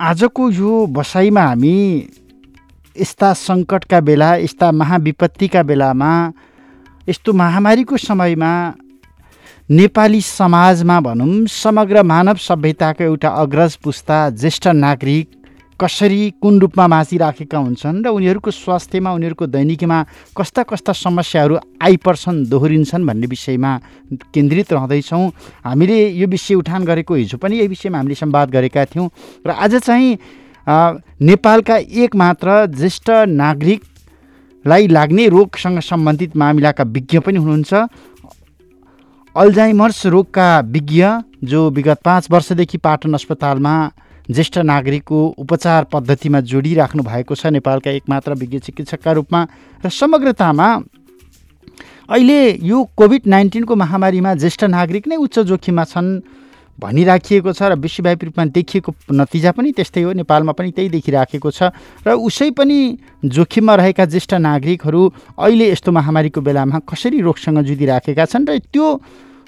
आजको यो बसाइमा हामी यस्ता सङ्कटका बेला यस्ता महाविपत्तिका बेलामा यस्तो महामारीको समयमा नेपाली समाजमा भनौँ समग्र मानव सभ्यताको एउटा अग्रज पुस्ता ज्येष्ठ नागरिक कसरी कुन रूपमा बाँचिराखेका हुन्छन् र उनीहरूको स्वास्थ्यमा उनीहरूको दैनिकीमा कस्ता कस्ता समस्याहरू आइपर्छन् दोहोरिन्छन् भन्ने विषयमा केन्द्रित रहँदैछौँ। हामीले यो विषय उठान गरेको हिजो पनि यही विषयमा हामीले संवाद गरेका थियौँ र आज चाहिँ नेपालका एक मात्र ज्येष्ठ नागरिकलाई लाग्ने रोगसँग सम्बन्धित मामिलाका विज्ञ पनि हुनुहुन्छ। अल्जाइमर्स रोगका विज्ञ जो विगत पाँच वर्षदेखि पाटन अस्पतालमा ज्येष्ठ नागरिकको उपचार पद्धतिमा जोडिराख्नु भएको छ। नेपालका एकमात्र विज्ञ चिकित्सकका रूपमा र समग्रतामा अहिले यो कोभिड नाइन्टिनको महामारीमा ज्येष्ठ नागरिक नै उच्च जोखिममा छन् भनिराखिएको छ र विश्वव्यापी रूपमा देखिएको नतिजा पनि त्यस्तै हो। नेपालमा पनि त्यही देखिराखेको छ र उसै पनि जोखिममा रहेका ज्येष्ठ नागरिकहरू अहिले यस्तो महामारीको बेलामा कसरी रोगसँग जुधिराखेका छन् र त्यो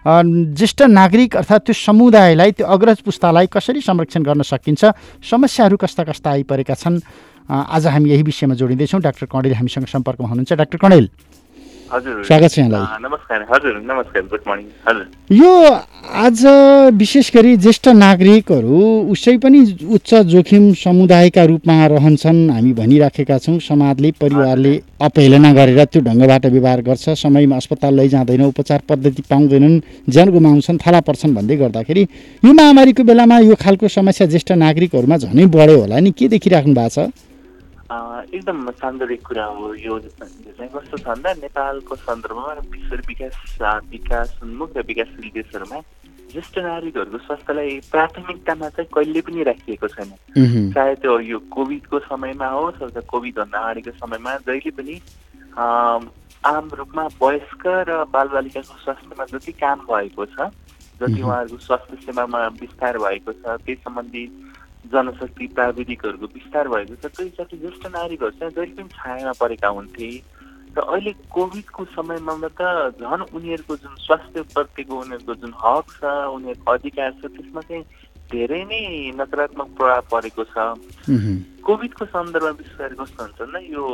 ज्येष्ठ नागरिक अर्थात् त्यो समुदायलाई त्यो अग्रज पुस्तालाई कसरी संरक्षण गर्न सकिन्छ समस्याहरू कस्ता कस्ता आइपरेका छन् आज हामी यही विषयमा जोडिँदैछौँ। डाक्टर कणेल हामीसँग सम्पर्कमा हुनुहुन्छ। डाक्टर कणेल स्वागत छ यहाँलाई। नमस्कार। हजुर नमस्कार। Good morning. हजुर। यो आज विशेष गरी ज्येष्ठ नागरिकहरू उसै पनि उच्च जोखिम समुदायका रूपमा रहन्छन् हामी भनिराखेका छौँ। समाजले परिवारले अपहेलना गरेर त्यो ढङ्गबाट व्यवहार गर्छ। समयमा अस्पताल लैजाँदैन उपचार पद्धति पाउँदैनन् ज्यान गुमाउँछन् थाला पर्छन् भन्दै गर्दाखेरि यो महामारीको बेलामा यो खालको समस्या ज्येष्ठ नागरिकहरूमा झनै बढ्यो होला नि। के देखिराख्नु भएको छ? एकदम सान्दर्भिक कुरा हो यो चाहिँ कस्तो छ भन्दा नेपालको सन्दर्भमा विश्व विकास विकास उन्मुख र विकासशील देशहरूमा ज्येष्ठ नागरिकहरूको स्वास्थ्यलाई प्राथमिकतामा चाहिँ कहिले पनि राखिएको छैन चाहे त्यो यो कोभिडको समयमा होस् अथवा कोभिडभन्दा अगाडिको समयमा जहिले पनि आम रूपमा वयस्क र बालबालिकाको स्वास्थ्यमा जति काम भएको छ जति उहाँहरूको स्वास्थ्य सेवामा विस्तार भएको छ त्यस सम्बन्धी जनशक्ति प्राविधिकहरूको विस्तार भएको छ। जति ज्येष्ठ नागरिकहरू चाहिँ जहिले पनि छायामा परेका हुन्थे। र अहिले कोभिडको समयमा त झन् उनीहरूको जुन स्वास्थ्यप्रतिको उनीहरूको जुन हक छ उनीहरूको अधिकार छ त्यसमा चाहिँ धेरै नै नकारात्मक प्रभाव परेको छ। कोभिडको सन्दर्भमा विशेष गरी कस्तो हुन्छ भन्दा यो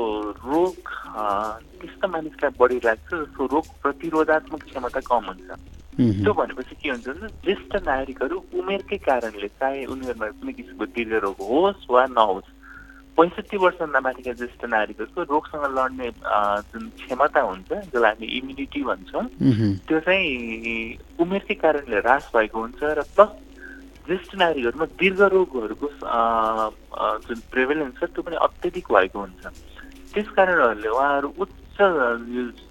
रोग त्यस्तो मानिसलाई बढी लाग्छ जसको रोग प्रतिरोधात्मक क्षमता कम हुन्छ। त्यो भनेपछि के हुन्छ भने ज्येष्ठ नागरिकहरू उमेरकै कारणले चाहे उनीहरूमा कुनै किसिमको दीर्घ रोग होस् वा नहोस् पैँसठी वर्षभन्दा माथिका ज्येष्ठ नागरिकहरूको रोगसँग लड्ने जुन क्षमता हुन्छ जसलाई हामी इम्युनिटी भन्छौँ त्यो चाहिँ उमेरकै कारणले ह्रास भएको हुन्छ र प्लस ज्येष्ठ नागरिकहरूमा दीर्घ रोगहरूको जुन प्रेभेलेन्स छ त्यो पनि अत्यधिक भएको हुन्छ त्यस कारणहरूले उहाँहरू उच्च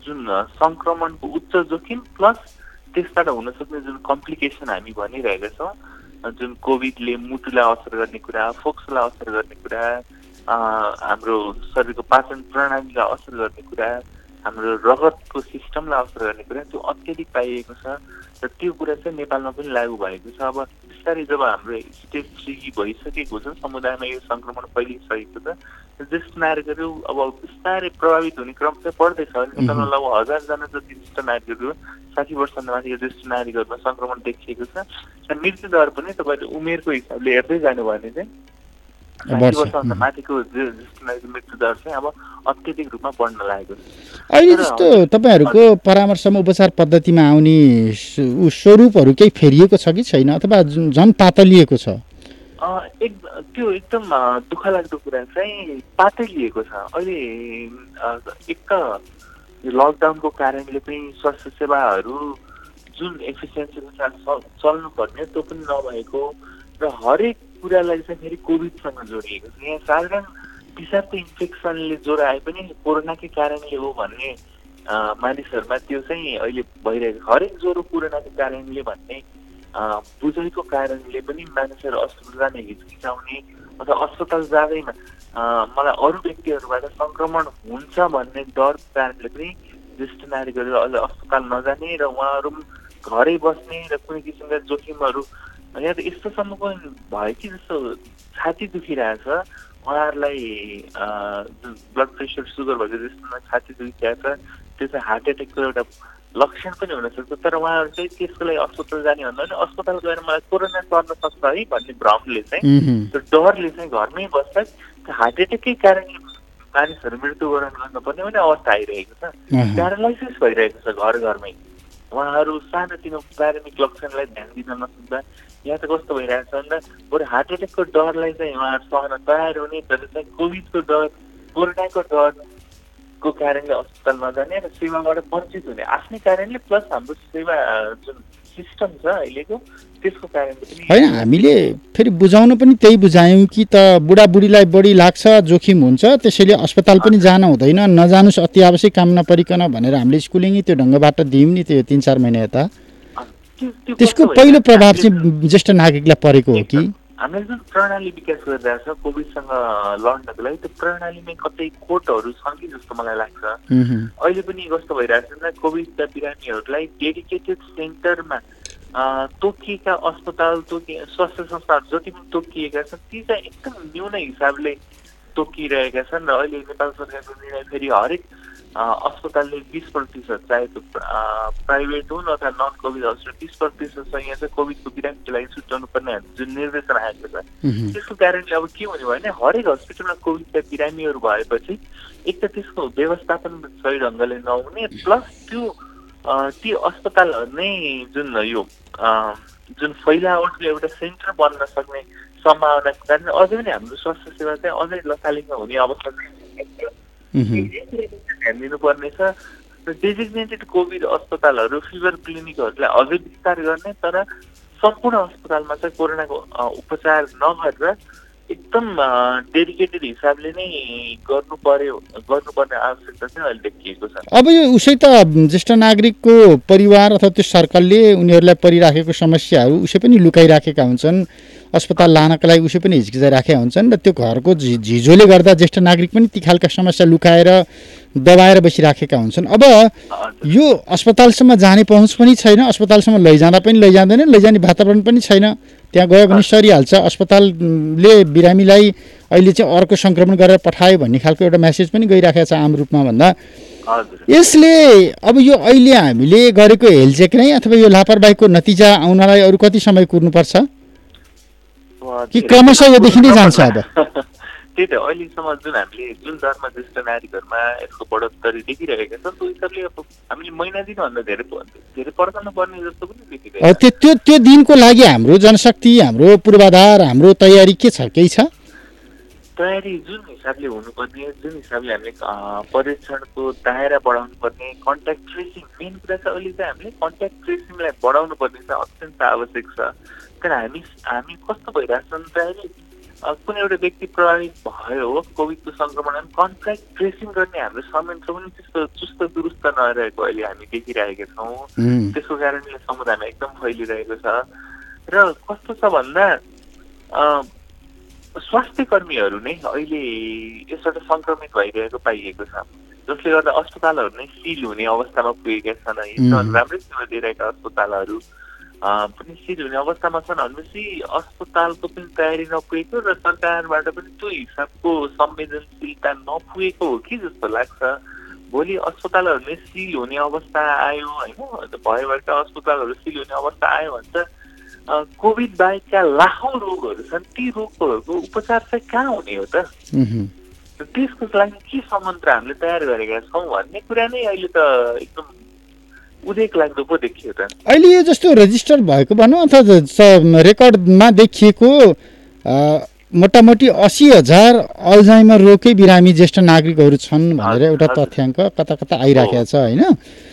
जुन सङ्क्रमणको उच्च जोखिम प्लस त्यसबाट हुन सक्ने जुन कम्प्लिकेसन हामी भनिरहेका छौँ जुन कोभिडले मुटुलाई असर गर्ने कुरा फोक्सोलाई असर गर्ने कुरा हाम्रो शरीरको पाचन प्रणालीलाई असर गर्ने कुरा हाम्रो रगतको सिस्टमलाई असर गर्ने कुरा त्यो अत्याधिक पाइएको छ र त्यो कुरा चाहिँ नेपालमा पनि लागु भएको छ। अब बिस्तारै जब हाम्रो स्टेज थ्री भइसकेको छ समुदायमा यो सङ्क्रमण फैलिसकेको छ ज्येष्ठ नागरिकहरू अब बिस्तारै प्रभावित हुने क्रम चाहिँ बढ्दैछ नेपालमा लगभग हजारजना जति ज्येष्ठ नागरिकहरू साठी वर्षभन्दा माथिको ज्येष्ठ नागरिकहरूमा सङ्क्रमण देखिएको छ। र मृत्यु दर पनि तपाईँले उमेरको हिसाबले हेर्दै जानुभयो भने चाहिँ साठी बढ्छ, वर्षभन्दा उम्. माथिको जे- ज्येष्ठ नागरिक मृत्यु दर चाहिँ अब अत्यधिक रूपमा बढ्न लागेको छ। अहिले जस्तो तपाईँहरूको परामर्शमा उपचार पद्धतिमा आउने स्वरूपहरू केही फेरिएको छ कि छैन अथवा झन् पातलिएको छ? एक त्यो एकदम दुःख लाग्दो कुरा चाहिँ पातै लिएको छ। अहिले एक त लकडाउनको कारणले पनि स्वास्थ्य सेवाहरू जुन एफिसियन्सीको साथ च- चल्नुपर्ने त्यो पनि नभएको र हरेक कुरालाई चाहिँ फेरि कोभिडसँग जोडिएको छ। यहाँ साधारण पिसाबको इन्फेक्सनले ज्वरो आए पनि कोरोनाकै कारणले हो भन्ने मानिसहरूमा त्यो चाहिँ अहिले भइरहेको छ। हरेक ज्वरो कोरोनाको कारणले भन्ने बुझाइको कारणले पनि मानिसहरू अस्पताल जान हिचकिचाउने अथवा अस्पताल जाँदैमा मलाई अरू व्यक्तिहरूबाट सङ्क्रमण हुन्छ भन्ने डरको कारणले पनि ज्येष्ठ नागरिकहरू अहिले अस्पताल नजाने र उहाँहरू घरै बस्ने र कुनै किसिमका जोखिमहरू यहाँ त यस्तोसम्म पनि भयो कि जस्तो छाती दुखिरहेछ उहाँहरूलाई ब्लड प्रेसर सुगर भएको जस्तो छाती दुखिरहेछ त्यो चाहिँ हार्ट एट्याकको एउटा लक्षण पनि हुनसक्छ तर उहाँहरू चाहिँ त्यसको लागि अस्पताल जाने भन्दा पनि अस्पताल गएर मलाई कोरोना सर्न सक्छ है भन्ने भ्रमले चाहिँ। त्यो डरले चाहिँ घरमै बस्दा त्यो हार्ट एट्याककै कारणले मानिसहरू मृत्युवरण गर्नुपर्ने पनि अवस्था आइरहेको छ। प्यारालाइसिस भइरहेको छ घर घरमै। उहाँहरू सानोतिनो प्राथमिक लक्षणलाई ध्यान दिन नसक्दा यहाँ त कस्तो भइरहेको छ भन्दा बरु हार्ट एट्याकको डरलाई चाहिँ उहाँहरू सहन तयार हुने तर चाहिँ कोभिडको डर कोरोनाको डरको कारणले अस्पताल नजाने र सेवाबाट वञ्चित हुने। आफ्नै कारणले प्लस हाम्रो सेवा जुन सिस्टम छ अहिलेको त्यसको होइन हामीले फेरि बुझाउन पनि त्यही बुझायौँ कि त बुढाबुढीलाई बढी लाग्छ जोखिम हुन्छ त्यसैले अस्पताल पनि जान हुँदैन। नजानुस् अति आवश्यक काम नपरिकन भनेर हामीले स्कुलिङै त्यो ढङ्गबाट दियौँ नि त्यो तिन चार महिना यता। त्यसको पहिलो? प्रभाव चाहिँ ज्येष्ठ नागरिकलाई परेको हो कि हामीले जुन प्रणाली विकास गरिरहेको छ कोभिडसँग लड्नको लागि त्यो प्रणालीमै कतै खोटहरू छन् कि जस्तो मलाई लाग्छ। अहिले पनि कस्तो भइरहेको छ कोभिडका बिरामीहरूलाई डेडिकेटेड सेन्टरमा तोकिएका अस्पताल तोकि स्वास्थ्य संस्थाहरू जति पनि तोकिएका छन् ती चाहिँ एकदम न्यून हिसाबले तोकिरहेका छन् र अहिले नेपाल सरकारको निर्णय फेरि हरेक अस्पतालले बिस प्रतिशत चाहे त्यो प्राइभेट हुन् अथवा नन कोभिड हस्पिटल बिस प्रतिशत चाहिँ यहाँ चाहिँ कोभिडको बिरामीको लागि छुट्याउनु पर्ने जुन निर्देशन आएको छ। त्यसको कारणले अब के हुने भयो भने हरेक हस्पिटलमा कोभिडका बिरामीहरू भएपछि एक त त्यसको व्यवस्थापन सही ढङ्गले नहुने प्लस त्यो ती अस्पतालहरू नै जुन यो जुन फैलावटले एउटा सेन्टर बन्न सक्ने सम्भावनाको कारण अझै पनि हाम्रो स्वास्थ्य सेवा चाहिँ अझै लथालिङ्ग हुने अवस्था। ध्यान दिनुपर्ने छ र डेजिग्नेटेड कोभिड अस्पतालहरू फिभर क्लिनिकहरूलाई अझै विस्तार गर्ने तर सम्पूर्ण अस्पतालमा चाहिँ कोरोनाको उपचार नगरेर एकदम डेडिकेटेड हिसाबले नै गर्नु पर्यो गर्नुपर्ने आवश्यकता चाहिँ अहिले देखिएको छ। अब यो उसै त ज्येष्ठ नागरिकको परिवार अथवा त्यो सर्कलले उनीहरूलाई परिराखेको समस्याहरू उसै पनि लुकाइराखेका हुन्छन्। अस्पताल लानका लागि उसै पनि हिचकिचाइराखेका हुन्छन् र त्यो घरको झि झिझोले गर्दा ज्येष्ठ नागरिक पनि ती खालका समस्या लुकाएर दबाएर बसिराखेका हुन्छन्। अब। यो अस्पतालसम्म जाने पहुँच पनि छैन अस्पतालसम्म लैजाँदा पनि लैजाँदैन लैजाने वातावरण पनि छैन। त्यहाँ गयो भने सरिहाल्छ। अस्पतालले बिरामीलाई अहिले चाहिँ अर्को सङ्क्रमण गरेर पठायो भन्ने खालको एउटा मेसेज पनि गइराखेको छ आम रूपमा भन्दा। यसले अब यो अहिले हामीले गरेको हेलचेक नै अथवा यो लापरवाहीको नतिजा आउनलाई अरू कति समय कुर्नुपर्छ? कि क्रमशः यो देखि नै जान्छ अब? त्यही त अहिलेसम्म जुन हामीले जुन दरमा ज्येष्ठ नागरिकहरूमा यसको बढोत्तरी देखिरहेका छ त्यो हिसाबले अब हामीले महिना दिनभन्दा धेरै धेरै पर्खनु पर्ने जस्तो पनि देखिरहेको त्यो त्यो दिनको लागि हाम्रो जनशक्ति हाम्रो पूर्वाधार हाम्रो तयारी के छ केही छ? तयारी जुन हिसाबले हुनुपर्ने जुन हिसाबले हामीले परीक्षणको दायरा बढाउनु पर्ने कन्ट्याक्ट ट्रेसिङ मेन कुरा चाहिँ अहिले चाहिँ हामीले कन्ट्याक्ट ट्रेसिङलाई बढाउनु पर्ने चाहिँ अत्यन्त आवश्यक छ। तर हामी हामी कस्तो भइरहेको छ भने अहिले कुनै एउटा व्यक्ति प्रभावित भयो हो कोभिडको सङ्क्रमण कन्ट्याक्ट ट्रेसिङ गर्ने हाम्रो संयन्त्र पनि त्यस्तो चुस्त दुरुस्त नरहेको अहिले हामी देखिरहेका छौँ। त्यसको कारणले समुदायमा एकदम फैलिरहेको छ। र कस्तो छ भन्दा स्वास्थ्य कर्मीहरू नै अहिले यसबाट सङ्क्रमित भइरहेको पाइएको छ। जसले गर्दा अस्पतालहरू नै सिल हुने अवस्थामा पुगेका छन्. राम्रै सेवा दिइरहेका अस्पतालहरू। पनि सिल हुने अवस्थामा छन् भनेपछि अस्पतालको पनि तयारी नपुगेको र सरकारबाट पनि त्यो हिसाबको संवेदनशीलता नपुगेको हो कि जस्तो लाग्छ भोलि अस्पतालहरू नै सिल हुने अवस्था आयो होइन भएबाट अस्पतालहरू सिल हुने अवस्था आयो भने त कोभिड बाहेकका लाखौँ रोगहरू छन् ती रोगहरूको उपचार चाहिँ कहाँ हुने हो त त्यसको लागि के सम्यन्त्र हामीले तयार गरेका छौँ भन्ने कुरा नै अहिले त एकदम उदेक लाग्दो पो देखियो त। अहिले यो जस्तो रेजिस्टर भएको भनौँ अथवा रेकर्डमा देखिएको मोटामोटी असी हजार अल्जाइमर रोगकै बिरामी ज्येष्ठ नागरिकहरू छन् भनेर एउटा। तथ्याङ्क कता कता आइराखेको छ होइन?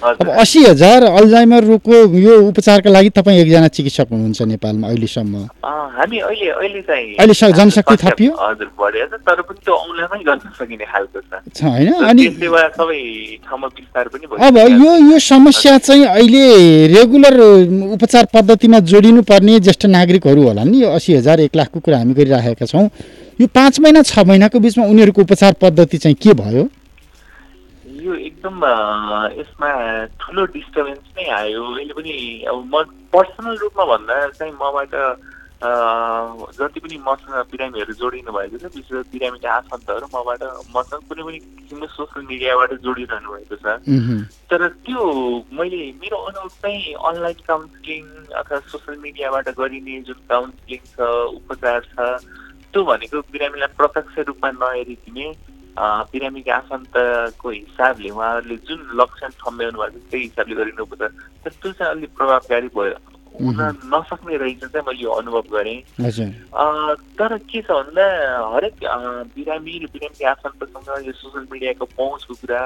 अब असी हजार अल्जाइमर रोगको यो उपचारका लागि तपाईँ एकजना चिकित्सक हुनुहुन्छ नेपालमा अहिलेसम्म। अ, हामी अहिले अहिले चाहिँ अहिले स- जनशक्ति थपियो? हजुर तर पनि त्यो औँलामै गर्न सकिने खालको छ। छ होइन? अनि त्यो सेवा सबै ठाउँमा विस्तार पनि अब यो यो समस्या चाहिँ अहिले रेगुलर उपचार पद्धतिमा जोडिनु पर्ने ज्येष्ठ नागरिकहरू होला नि? यो असी हजार एक लाखको कुरा हामी गरिराखेका छौँ। यो पाँच महिना छ महिनाको बिचमा उनीहरूको उपचार पद्धति चाहिँ के भयो? यो एकदम यसमा ठुलो डिस्टर्बेन्स नै आयो। अहिले पनि अब म पर्सनल रूपमा भन्दा चाहिँ मबाट जति पनि मसँग बिरामीहरू जोडिनु भएको छ विशेष गरी बिरामीका आफन्तहरू मबाट मसँग कुनै पनि किसिमको सोसियल मिडियाबाट जोडिरहनु भएको छ। तर त्यो मैले मेरो अनुभव चाहिँ अनलाइन काउन्सिलिङ अथवा सोसियल मिडियाबाट गरिने जुन काउन्सिलिङ छ उपचार छ त्यो भनेको बिरामीलाई प्रत्यक्ष रूपमा नहेरिदिने बिरामीको आफन्तको हिसाबले उहाँहरूले जुन लक्षण ठम्ब्याउनु भएको छ त्यही हिसाबले गरिने उपचार तर त्यो चाहिँ अलिक प्रभावकारी भयो। हुन नसक्ने रहेछ चाहिँ मैले यो अनुभव गरेँ। तर के छ भन्दा हरेक बिरामी र बिरामीको आफन्तसँग यो सोसियल मिडियाको पहुँचको कुरा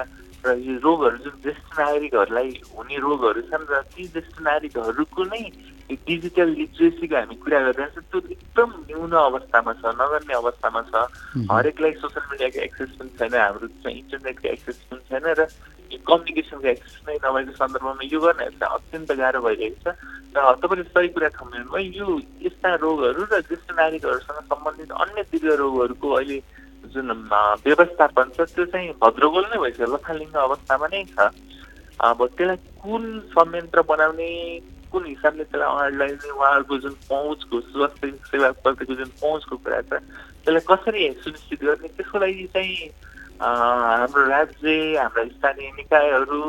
र यो रोगहरू जुन ज्येष्ठ नागरिकहरूलाई हुने रोगहरू छन् र ती ज्येष्ठ नागरिकहरूको नै डिजिटल लिट्रेसीको हामी कुरा गरिरहेको छौँ त्यो एकदम न्यून अवस्थामा छ नगर्ने अवस्थामा छ। हरेकलाई सोसियल मिडियाको एक्सेस पनि छैन हाम्रो चाहिँ इन्टरनेटको एक्सेस पनि छैन र कम्युनिकेसनको एक्सेस नै नभएको सन्दर्भमा यो गर्नेहरू चाहिँ अत्यन्त गाह्रो भइरहेको छ। र तपाईँले सही कुरा ठम्ब्याउनु भयो यो यस्ता रोगहरू र ज्येष्ठ नागरिकहरूसँग सम्बन्धित अन्य दीर्घ रोगहरूको अहिले जुन व्यवस्थापन छ त्यो चाहिँ भद्रगोल नै भइसक्यो। लथालिङ्ग अवस्थामा नै छ। अब त्यसलाई कुन संयन्त्र बनाउने कुन हिसाबले त्यसलाई अगाडि लैजाने उहाँहरूको जुन पहुँचको स्वास्थ्य सेवाप्रतिको जुन पहुँचको कुरा छ त्यसलाई कसरी सुनिश्चित गर्ने त्यसको लागि चाहिँ हाम्रो राज्य हाम्रा स्थानीय निकायहरू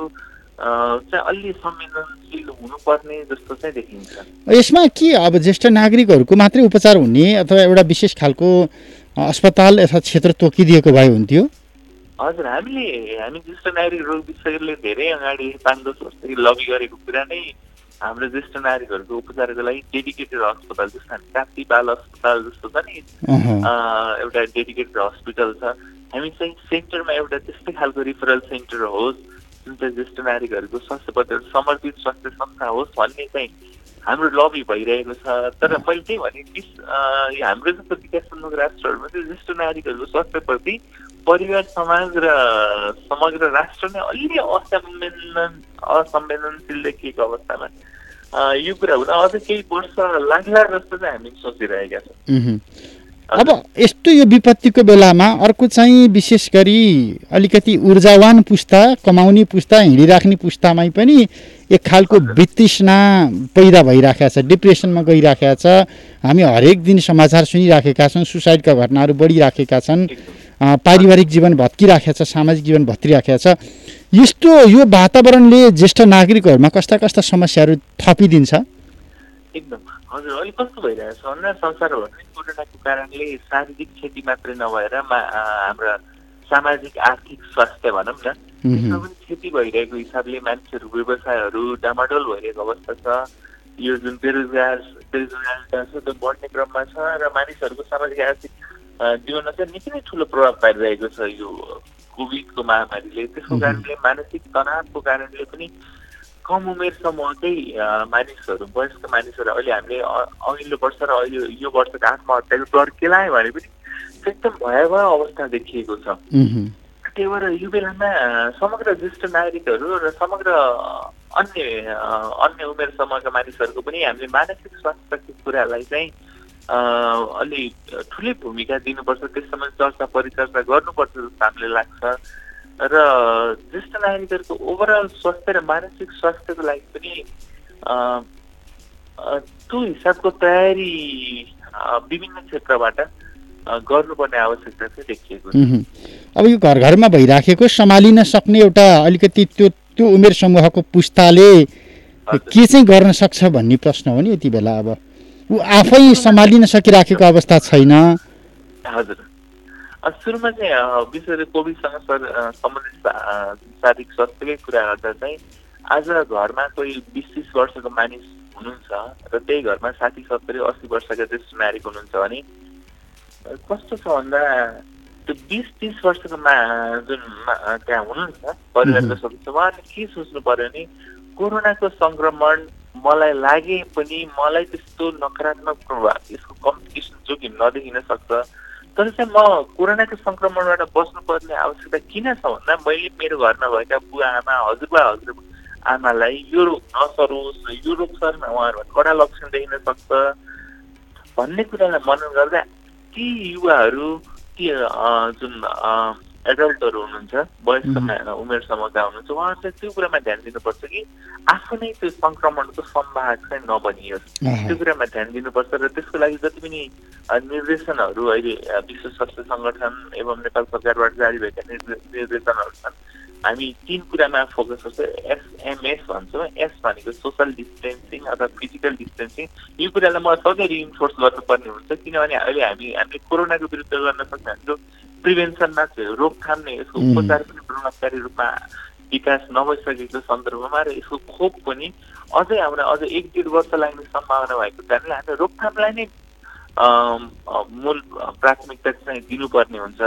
चाहिँ अलि संवेदनशील हुनुपर्ने जस्तो चाहिँ देखिन्छ यसमा के अब ज्येष्ठ नागरिकहरूको मात्रै उपचार हुने अथवा एउटा विशेष खालको अस्पताल अथवा क्षेत्र तोकिदिएको भए हुन्थ्यो? हजुर हामीले हामी ज्येष्ठ नागरिक रोग विशेषज्ञले धेरै अगाडि पाँच दस वर्षदेखि लबी गरेको कुरा नै हाम्रो ज्येष्ठ नागरिकहरूको उपचारको लागि डेडिकेटेड अस्पताल जस्तो हामी काप्ती बाल अस्पताल जस्तो छ नि एउटा डेडिकेटेड हस्पिटल छ हामी चाहिँ सेन्टरमा एउटा त्यस्तै खालको रिफरल सेन्टर होस् जुन चाहिँ ज्येष्ठ नागरिकहरूको स्वास्थ्य पद्धति समर्पित स्वास्थ्य संस्था होस् भन्ने चाहिँ हाम्रो लबी भइरहेको छ तर मैले त्यही भने हाम्रो जस्तो विकासोन्मुख राष्ट्रहरूमा चाहिँ ज्येष्ठ नागरिकहरूको स्वास्थ्यप्रति परिवार समाज र समग्र राष्ट्र नै अलि असंवेदन असंवेदनशील देखिएको अवस्थामा यो कुरा हुन अझ केही वर्ष लाग्ला जस्तो चाहिँ हामी सोचिरहेका छौँ। अब यस्तो यो विपत्तिको बेलामा अर्को चाहिँ विशेष गरी अलिकति ऊर्जावान पुस्ता कमाउने पुस्ता हिँडिराख्ने पुस्तामै पनि एक खालको वितृष्णा पैदा भइराखेको छ डिप्रेसनमा गइराखेका छ। हामी हरेक दिन समाचार सुनिराखेका छौँ सुसाइडका घटनाहरू बढिराखेका छन्। पारिवारिक जीवन भत्किराखेको छ सामाजिक जीवन भत्किराखेको छ। यस्तो यो वातावरणले ज्येष्ठ नागरिकहरूमा कस्ता कस्ता समस्याहरू थपिदिन्छ? एकदम। हजुर अहिले कस्तो भइरहेको छ? भन्दा संसारभरि कोरोनाको कारणले शारीरिक क्षति मात्रै नभएर हाम्रा सामाजिक आर्थिक स्वास्थ्य भनौँ न त्यसमा पनि क्षति भइरहेको हिसाबले मान्छेहरू व्यवसायहरू डामाडोल भइरहेको अवस्था छ। यो जुन बेरोजगार त्यो बढ्ने क्रममा छ र मानिसहरूको सामाजिक आर्थिक जीवनमा चाहिँ निकै नै ठुलो प्रभाव पारिरहेको छ यो कोभिडको महामारीले। त्यसको कारणले मानसिक तनावको कारणले पनि कम उमेर समूहकै मानिसहरू वयस्क मानिसहरू अहिले हामीले अघिल्लो वर्ष र अहिले यो वर्षको आत्महत्याको दर केलायो भने पनि एकदम भयावह अवस्था देखिएको छ। त्यही भएर यो बेलामा समग्र ज्येष्ठ नागरिकहरू र समग्र अन्य अन्य उमेर समूहका मानिसहरूको पनि हामीले मानसिक स्वास्थ्यको कुरालाई चाहिँ अलि ठुलै भूमिका दिनुपर्छ त्यसमा चर्चा परिचर्चा गर्नुपर्छ जस्तो हामीलाई लाग्छ। र ज्येष्ठ नागरिकहरूको ओभरअल स्वास्थ्य र मानसिक स्वास्थ्यको लागि पनि त्यो हिसाबको तयारी विभिन्न क्षेत्रबाट गर्नुपर्ने आवश्यकता चाहिँ देखिएको। अब यो घर घरमा भइराखेको सम्हालिन सक्ने एउटा अलिकति त्यो त्यो उमेर समूहको पुस्ताले के चाहिँ गर्न सक्छ भन्ने प्रश्न हो नि यति बेला अब? ऊ आफै सम्हालिन सकिराखेको अवस्था छैन। हजुर। सुरुमा चाहिँ विशेष कोभिडसँग सम्बन्धित शारीरिक स्वास्थ्यकै कुरा गर्दा चाहिँ आज घरमा कोही बिस तिस वर्षको मानिस हुनुहुन्छ र त्यही घरमा साठी सत्तरी अस्सी वर्षका ज्येष्ठ नागरिक हुनुहुन्छ भने कस्तो छ भन्दा त्यो बिस तिस वर्षको मा जुन त्यहाँ हुनुहुन्छ परिवारको सदस्य उहाँहरूले के सोच्नु पर्यो भने कोरोनाको सङ्क्रमण मलाई लागे पनि मलाई त्यस्तो नकारात्मक प्रभाव यसको कम्प्लिकेसन जोखिम नदेखिन सक्छ तर चाहिँ म कोरोनाको सङ्क्रमणबाट बस्नुपर्ने आवश्यकता किन छ भन्दा मैले मेरो घरमा भएका बुवा आमा हजुरबा हजुर आमालाई यो रोग नसरोस् यो रोग सरमा उहाँहरूमा कडा लक्षण देखिन सक्छ भन्ने कुरालाई मनन गर्दा ती युवाहरू ती जुन एडल्टहरू हुनुहुन्छ वयस्क उमेर समूहका हुनुहुन्छ उहाँहरूले त्यो कुरामा ध्यान दिनुपर्छ कि आफू नै त्यो सङ्क्रमणको सम्भाग चाहिँ नबनियोस्। त्यो कुरामा ध्यान दिनुपर्छ र त्यसको लागि जति पनि निर्देशनहरू अहिले विश्व स्वास्थ्य सङ्गठन एवं नेपाल सरकारबाट जारी भएका निर्दे- निर्देशनहरू छन्। हामी तिन कुरामा फोकस गर्छ एसएमएस भन्छौँ एस भनेको सोसल डिस्टेन्सिङ अथवा फिजिकल डिस्टेन्सिङ यो कुरालाई म सधैँ रिइन्फोर्स गर्नुपर्ने हुन्छ किनभने अहिले हामी हामीले कोरोनाको विरुद्ध गर्न सक्ने हाम्रो प्रिभेन्सनमा चाहिँ रोकथाम नै यसको. उपचार पनि प्रभावकारी रूपमा विकास नभइसकेको सन्दर्भमा र यसको खोप पनि अझै हामीलाई अझै एक डेढ वर्ष लाग्ने सम्भावना भएको कारणले हामीले रोकथामलाई नै मूल प्राथमिकता चाहिँ दिनुपर्ने हुन्छ।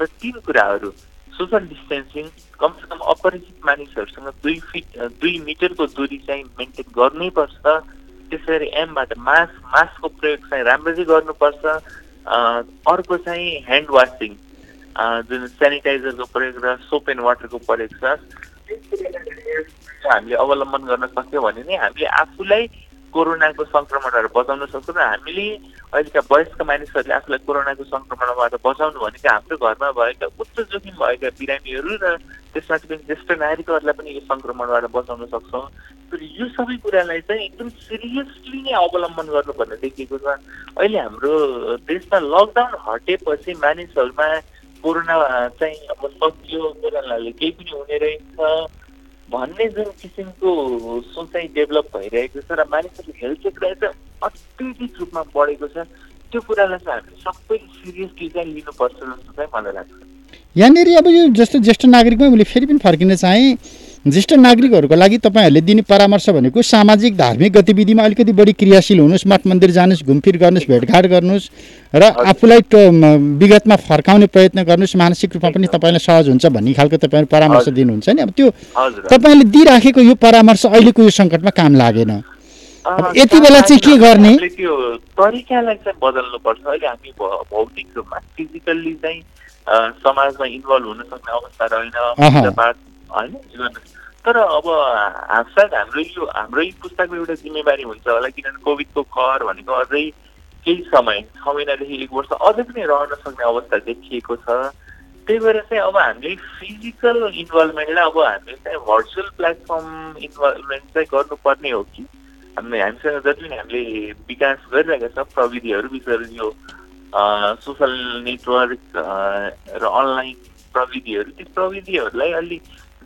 र तीन कुराहरू सोसल डिस्टेन्सिङ कमसेकम अपरिचित मानिसहरूसँग दुई फिट दुई मिटरको दूरी चाहिँ मेन्टेन गर्नैपर्छ। त्यसै गरी एमबाट मास्क मास्कको प्रयोग चाहिँ राम्ररी गर्नुपर्छ। अर्को चाहिँ ह्यान्ड वासिङ जुन सेनिटाइजरको प्रयोग र सोप एन्ड वाटरको प्रयोग छ हामीले अवलम्बन गर्न सक्यौँ भने नै हामीले आफूलाई कोरोनाको सङ्क्रमणबाट बचाउन सक्छौँ र हामीले अहिलेका वयस्क मानिसहरूले आफूलाई कोरोनाको सङ्क्रमणबाट बचाउनु भनेको हाम्रो घरमा भएका उच्च जोखिम भएका बिरामीहरू र त्यसमाथि पनि ज्येष्ठ नागरिकहरूलाई पनि यो सङ्क्रमणबाट बचाउन सक्छौँ। तर यो सबै कुरालाई चाहिँ एकदम सिरियसली नै अवलम्बन गर्नुपर्ने देखिएको छ। अहिले हाम्रो देशमा लकडाउन हटेपछि मानिसहरूमा कोरोना चाहिँ अब सकियो। कोरोनाले केही पनि हुने रहेछ। भन्ने जुन किसिमको सोचाइ डेभलप भइरहेको छ र मानिसहरूको हेल्थको कुरा चाहिँ अत्यधिक रूपमा बढेको छ त्यो कुरालाई चाहिँ हामीले सबैले सिरियसली चाहिँ लिनुपर्छ जस्तो चाहिँ मलाई लाग्छ। यहाँनिर अब यो जस्तो ज्येष्ठ नागरिकमा मैले फेरि पनि फर्किन चाहेँ ज्येष्ठ नागरिकहरूको लागि तपाईँहरूले दिने परामर्श भनेको सामाजिक धार्मिक गतिविधिमा अलिकति बढी क्रियाशील हुनुहोस् मठ मन्दिर जानुहोस् घुमफिर गर्नुहोस् भेटघाट गर्नुहोस् र आफूलाई विगतमा फर्काउने प्रयत्न गर्नुहोस् मानसिक रूपमा पनि तपाईँलाई सहज हुन्छ भन्ने खालको तपाईँहरू परामर्श। दिनुहुन्छ नि। अब त्यो तपाईँले दिइराखेको यो परामर्स अहिलेको यो सङ्कटमा काम लागेन। अब यति बेला चाहिँ के गर्ने? त्यो तरिकालाई चाहिँ बदल्नुपर्छ। अहिले हामी भौतिक रूपमा फिजिकल्ली चाहिँ समाजमा इन्भल्भ हुन सक्ने अवस्था रहेन। होइन तर अब सायद हाम्रो यो हाम्रो पुस्ताको एउटा जिम्मेवारी हुन्छ होला किनभने कोभिडको कहर भनेको अझै केही समय छ महिनादेखि एक वर्ष अझै पनि रहन सक्ने अवस्था देखिएको छ। त्यही भएर चाहिँ अब हामीले फिजिकल इन्भल्भमेन्टलाई अब हामीले चाहिँ भर्चुअल प्लेटफर्म इन्भल्भमेन्ट चाहिँ गर्नुपर्ने हो कि। हामी हामीसँग जति पनि हामीले विकास गरिरहेका छौँ प्रविधिहरू विशेष यो सोसल नेटवर्क र अनलाइन प्रविधिहरू ती प्रविधिहरूलाई अलि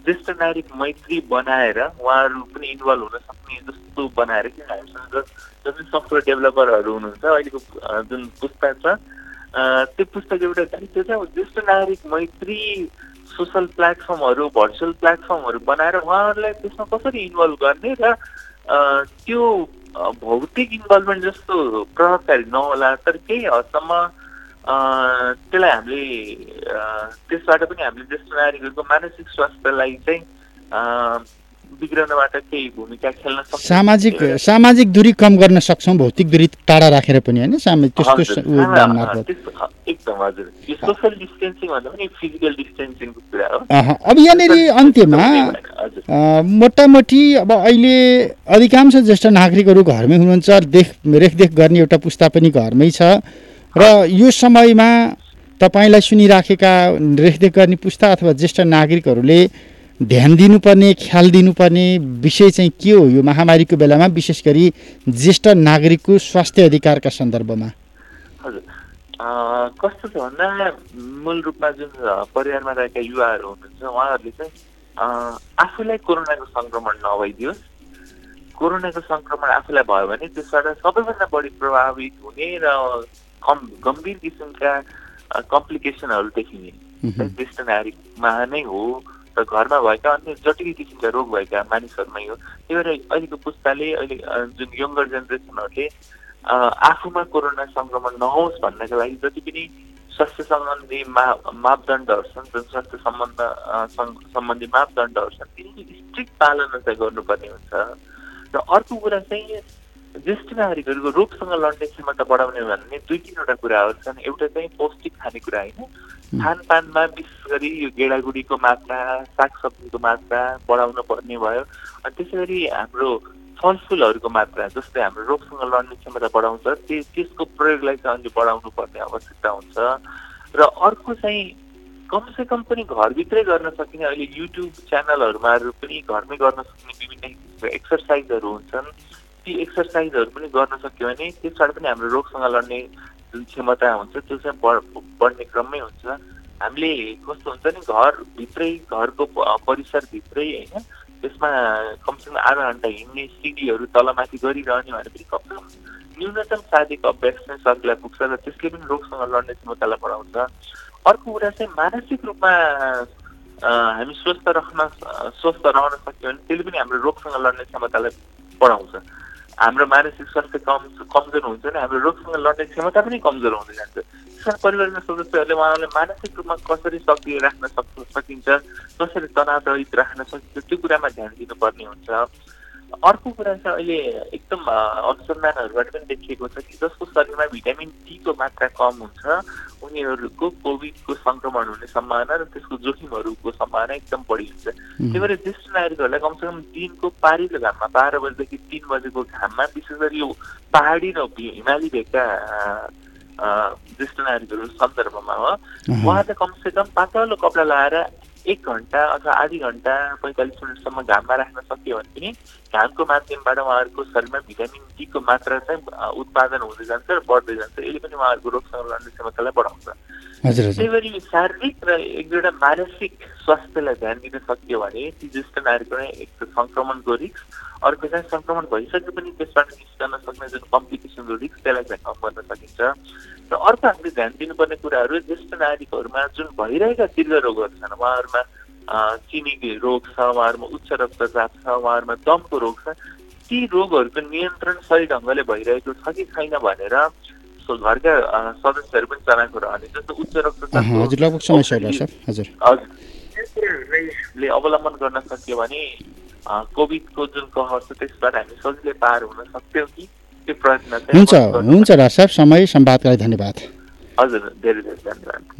ज्येष्ठ नागरिक मैत्री बनाएर उहाँहरू पनि इन्भल्भ हुन सक्ने जस्तो बनाएर किन हामीसँग जति सफ्टवेयर डेभलपरहरू हुनुहुन्छ अहिलेको जुन पुस्ता छ त्यो पुस्तक एउटा दायित्व अब ज्येष्ठ नागरिक मैत्री सोसल प्लेटफर्महरू भर्चुअल प्लेटफर्महरू बनाएर उहाँहरूलाई त्यसमा कसरी इन्भल्भ गर्ने र त्यो भौतिक इन्भल्भमेन्ट जस्तो प्रभावकारी नहोला तर केही हदसम्म त्यसलाई हामीले त्यसबाट पनि हामीले ज्येष्ठ नागरिकहरूको मानसिक स्वास्थ्यलाई चाहिँ बिग्रनबाट केही भूमिका खेल्न सक्छ सामाजिक सामाजिक दूरी कम गर्न सक्छौँ भौतिक दूरी टाढा राखेर पनि होइन त्यस्तो त्यस्तो- एकदम हजुर। यो सोसल डिस्टेन्सिङ भन्दा पनि फिजिकल डिस्टेन्सिङको कुरा हो। अब यहाँनिर अन्त्यमा मोटामोटी अब अहिले अधिकांश ज्येष्ठ नागरिकहरू घरमै हुनुहुन्छ देख रेखदेख गर्ने एउटा पुस्ता पनि घरमै छ। र यो समयमा तपाईँलाई सुनिराखेका रेखदेख गर्ने पुस्ता अथवा ज्येष्ठ नागरिकहरूले ध्यान दिनुपर्ने ख्याल दिनुपर्ने विषय चाहिँ के हो यो महामारीको बेलामा? विशेष गरी ज्येष्ठ नागरिकको स्वास्थ्य अधिकारका सन्दर्भमा। हजुर। कस्तो छ भन्दा मूल रूपमा जुन परिवारमा रहेका युवाहरू हुनुहुन्छ उहाँहरूले चाहिँ आफूलाई कोरोनाको सङ्क्रमण नभइदियोस्। कोरोनाको सङ्क्रमण आफूलाई भयो भने त्यसबाट सबैभन्दा बढी प्रभावित हुने र कम गम्भीर किसिमका कम्प्लिकेसनहरू देखिने। ज्येष्ठ नागरिकमा नै हो र घरमा भएका अन्य जटिल किसिमका रोग भएका मानिसहरूमै हो। त्यही भएर अहिलेको पुस्ताले अहिले जुन यङ्गर जेनेरेसनहरूले आफूमा कोरोना सङ्क्रमण नहोस् भन्नको लागि जति पनि स्वास्थ्य सम्बन्धी मा मापदण्डहरू छन् जुन स्वास्थ्य सम्बन्ध सम्बन्धी मापदण्डहरू छन् तिनको स्ट्रिक्ट पालना चाहिँ गर्नुपर्ने हुन्छ। र अर्को कुरा चाहिँ ज्येष्ठ नागरिकहरूको रोगसँग लड्ने क्षमता बढाउने भन्ने दुई तिनवटा कुराहरू छन् एउटा चाहिँ पौष्टिक खानेकुरा होइन। खानपानमा विशेष गरी यो गेडागुडीको मात्रा सागसब्जीको मात्रा बढाउनु पर्ने भयो। अनि त्यसै गरी हाम्रो फलफुलहरूको मात्रा जस्तै हाम्रो रोगसँग लड्ने क्षमता बढाउँछ त्यो त्यसको प्रयोगलाई चाहिँ अहिले बढाउनु पर्ने आवश्यकता हुन्छ। र अर्को चाहिँ कमसे कम पनि घरभित्रै गर्न सकिने अहिले युट्युब च्यानलहरूमा पनि घरमै गर्न सक्ने विभिन्न एक्सर्साइजहरू हुन्छन्। ती एक्सर्साइजहरू पनि गर्न सक्यो भने त्यसबाट पनि हाम्रो रोगसँग लड्ने जुन क्षमता हुन्छ त्यो चाहिँ बढ्ने क्रममै हुन्छ। हामीले कस्तो हुन्छ नि घरभित्रै घरको परिसरभित्रै होइन त्यसमा कमसेकम आधा घन्टा हिँड्ने सिडीहरू तलमाथि गरिरहने भने पनि कमसेकम न्यूनतम शारीरिक अभ्यास चाहिँ शरीरलाई पुग्छ र त्यसले पनि रोगसँग लड्ने क्षमतालाई बढाउँछ। अर्को कुरा चाहिँ मानसिक रूपमा हामी स्वस्थ राख्न स्वस्थ रहन सक्यो भने त्यसले पनि हाम्रो रोगसँग लड्ने क्षमतालाई बढाउँछ। हाम्रो मानसिक स्वास्थ्य कम कमजोर हुन्छ भने हाम्रो रोगसँग लड्ने क्षमता पनि कमजोर हुँदै जान्छ। त्यसमा परिवारका सदस्यहरूले उहाँलाई मानसिक रूपमा कसरी सक्रिय राख्न सक् सकिन्छ कसरी तनाव रहित राख्न सकिन्छ त्यो कुरामा ध्यान दिनुपर्ने हुन्छ। अर्को कुरा चाहिँ अहिले एकदम अनुसन्धानहरूबाट पनि देखिएको छ कि जसको शरीरमा भिटामिन डीको मात्रा कम हुन्छ उनीहरूको कोभिडको सङ्क्रमण हुने सम्भावना र त्यसको जोखिमहरूको सम्भावना एकदम बढी हुन्छ। त्यही भएर ज्येष्ठ नागरिकहरूलाई कमसेकम दिनको पारिलो घाममा बाह्र बजीदेखि तिन बजेको घाममा विशेष गरी यो पहाडी र हिमाली भेगका ज्येष्ठ नागरिकहरू सन्दर्भमा हो उहाँले कमसेकम पातलो कपडा लगाएर एक घन्टा अथवा आधी घन्टा पैँतालिस मिनटसम्म घाममा राख्न सक्यो भने पनि घामको माध्यमबाट उहाँहरूको शरीरमा भिटामिन डीको मात्रा चाहिँ उत्पादन हुँदै जान्छ र बढ्दै जान्छ। यसले पनि उहाँहरूको रोगसँग लड्ने क्षमतालाई बढाउँछ। त्यही गरी शारीरिक र एक दुईवटा मानसिक स्वास्थ्यलाई ध्यान दिन सकियो भने ती ज्येष्ठ नागरिकलाई एक सङ्क्रमणको रिक्स अर्को चाहिँ सङ्क्रमण भइसके पनि त्यसबाट निस्कन सक्ने जुन कम्प्लिकेसनको रिक्स त्यसलाई चाहिँ कम गर्न सकिन्छ। र अर्को हामीले ध्यान दिनुपर्ने कुराहरू ज्येष्ठ नागरिकहरूमा जुन भइरहेका दीर्घ रोगहरू छन् उहाँहरूमा चिनी रोग छ उहाँहरूमा उच्च रक्तचाप छ उहाँहरूमा दमको रोग छ ती रोगहरूको नियन्त्रण सही ढङ्गले भइरहेको छ कि छैन भनेर घरका सदस्यहरू पनि चलाएको रहने जस्तो उच्च रक्तचाप अवलम्बन गर्न सक्यो भने कोभिडको जुन कहर छ त्यसबाट हामी सजिलै पार हुन सक्थ्यौँ कि त्यो प्रयत्न हुन्छ हुन्छ डाक्टर साहब समय सम्वादका लागि धन्यवाद।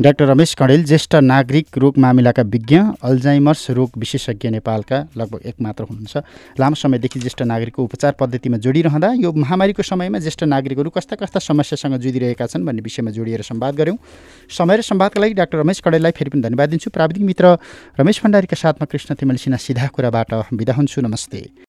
डाक्टर रमेश कणेल ज्येष्ठ नागरिक रोग मामिलाका विज्ञ अल्जाइमर्स रोग विशेषज्ञ नेपालका लगभग एक मात्र हुनुहुन्छ। लामो समयदेखि ज्येष्ठ नागरिकको उपचार पद्धतिमा जोडिरहँदा यो महामारीको समयमा ज्येष्ठ नागरिकहरू कस्ता कस्ता समस्यासँग जुधिरहेका छन् भन्ने विषयमा जोडिएर संवाद गऱ्यौँ। समय र संवादका लागि डाक्टर रमेश कडेललाई फेरि पनि धन्यवाद दिन्छु। प्राविधिक मित्र रमेश भण्डारीका साथमा कृष्ण तिमल सिन्हा सिधा कुराबाट बिदा हुन्छु। नमस्ते।